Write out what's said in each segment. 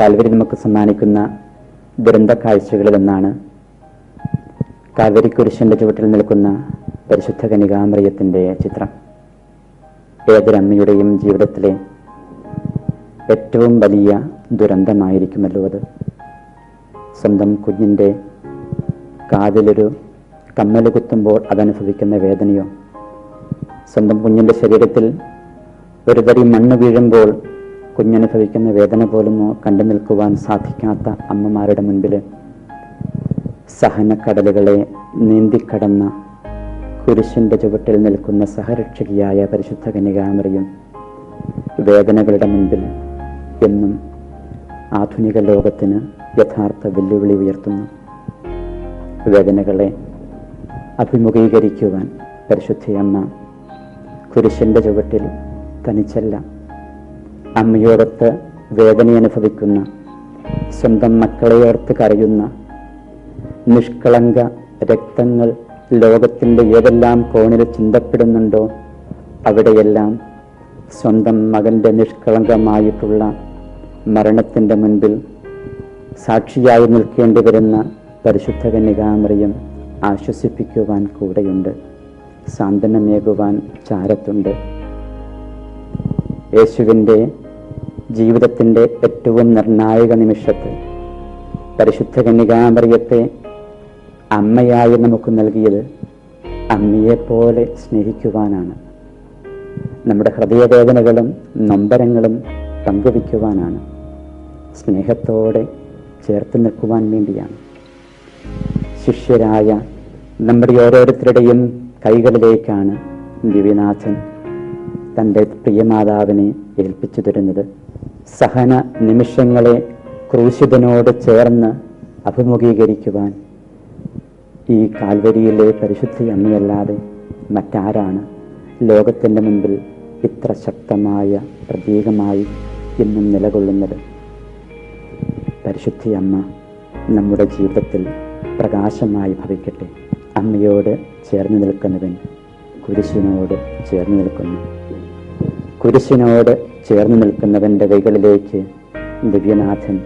Calvary നമുക്ക് സമ്മാനിക്കുന്ന ദുരന്ത കാഴ്ചകളിലൊന്നാണ് കാൽവരി കുരിശന്റെ ചുവട്ടിൽ നിൽക്കുന്ന പരിശുദ്ധ കനികാമറിയത്തിന്റെ ചിത്രം. ഏതൊരമ്മയുടെയും ജീവിതത്തിലെ ഏറ്റവും വലിയ ദുരന്തമായിരിക്കുമല്ലോ അത്. സ്വന്തം കുഞ്ഞിന്റെ കാതിലൊരു കമ്മൽ കുത്തുമ്പോൾ അതനുഭവിക്കുന്ന വേദനയോ? സ്വന്തം കുഞ്ഞിന്റെ ശരീരത്തിൽ ഒരു തരി മണ്ണ് വീഴുമ്പോൾ കുഞ്ഞനുഭവിക്കുന്ന വേദന പോലും കണ്ടു നിൽക്കുവാൻ സാധിക്കാത്ത അമ്മമാരുടെ മുൻപിൽ സഹനക്കടലുകളെ നീന്തിക്കടന്ന കുരിശിന്റെ ചുവട്ടിൽ നിൽക്കുന്ന സഹരക്ഷകിയായ പരിശുദ്ധ കന്യകാമറിയും വേദനകളുടെ മുൻപിൽ എന്നും ആധുനിക ലോകത്തിന് യഥാർത്ഥ വെല്ലുവിളി ഉയർത്തുന്നു. വേദനകളെ അഭിമുഖീകരിക്കുവാൻ പരിശുദ്ധയമ്മ കുരിശിന്റെ ചുവട്ടിൽ തനിച്ചല്ല അമ്മയോടൊത്ത് വേദനയനുഭവിക്കുന്ന സ്വന്തം മക്കളെ ഓർത്ത് കരയുന്ന നിഷ്കളങ്ക രക്തങ്ങൾ ലോകത്തിന്റെ ഏതെല്ലാം കോണിൽ ചിന്തപ്പെടുന്നുണ്ടോ അവിടെയെല്ലാം സ്വന്തം മകന്റെ നിഷ്കളങ്കമായിട്ടുള്ള മരണത്തിന്റെ മുൻപിൽ സാക്ഷിയായി നിൽക്കേണ്ടി വരുന്ന പരിശുദ്ധ കന്യകാമറിയം ആശ്വസിപ്പിക്കുവാൻ കൂടെയുണ്ട്. സാന്ത്വനമേകുവാൻ ചാരത്തുണ്ട്. യേശുവിന്റെ ജീവിതത്തിന്റെ ഏറ്റവും നിർണായക നിമിഷത്തിൽ പരിശുദ്ധ കന്യകാമറിയത്തെ അമ്മയായി നമുക്ക് നൽകിയത് അമ്മയെപ്പോലെ സ്നേഹിക്കുവാനാണ്. നമ്മുടെ ഹൃദയവേദനകളും നൊമ്പരങ്ങളും പങ്കുവയ്ക്കുവാനാണ്. സ്നേഹത്തോടെ ചേർത്ത് നിൽക്കുവാൻ വേണ്ടിയാണ്. ശിഷ്യരായ നമ്മുടെ ഓരോരുത്തരുടെയും കൈകളിലേക്കാണ് ദിവ്യനാഥൻ തന്റെ പ്രിയമാതാവിനെ ഏൽപ്പിച്ചു തരുന്നത്. സഹന നിമിഷങ്ങളെ ക്രൂശിതനോട് ചേർന്ന് അഭിമുഖീകരിക്കുവാൻ ഈ കാൽവരിയിലെ പരിശുദ്ധി അമ്മയല്ലാതെ മറ്റാരാണ്? ലോകത്തിന്റെ മുൻപിൽ ഇത്ര ശക്തമായ പ്രതീകമായി ഇന്നും നിലകൊള്ളുന്നത്. പരിശുദ്ധി അമ്മ നമ്മുടെ ജീവിതത്തിൽ പ്രകാശമായി ഭവിക്കട്ടെ. അമ്മയോട് ചേർന്ന് നിൽക്കുന്നവൻ കുരിശിനോട് ചേർന്ന് നിൽക്കുന്നു. കുരിശിനോട് ചേർന്ന് നിൽക്കുന്നവന്റെ കൈകളിലേക്ക് ദിവ്യനാഥൻ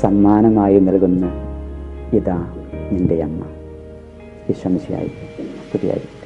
സമ്മാനമായി നൽകുന്നു. ഇതാ നിന്റെ അമ്മ. വിശ്വമിശയായി സ്തുതിയായി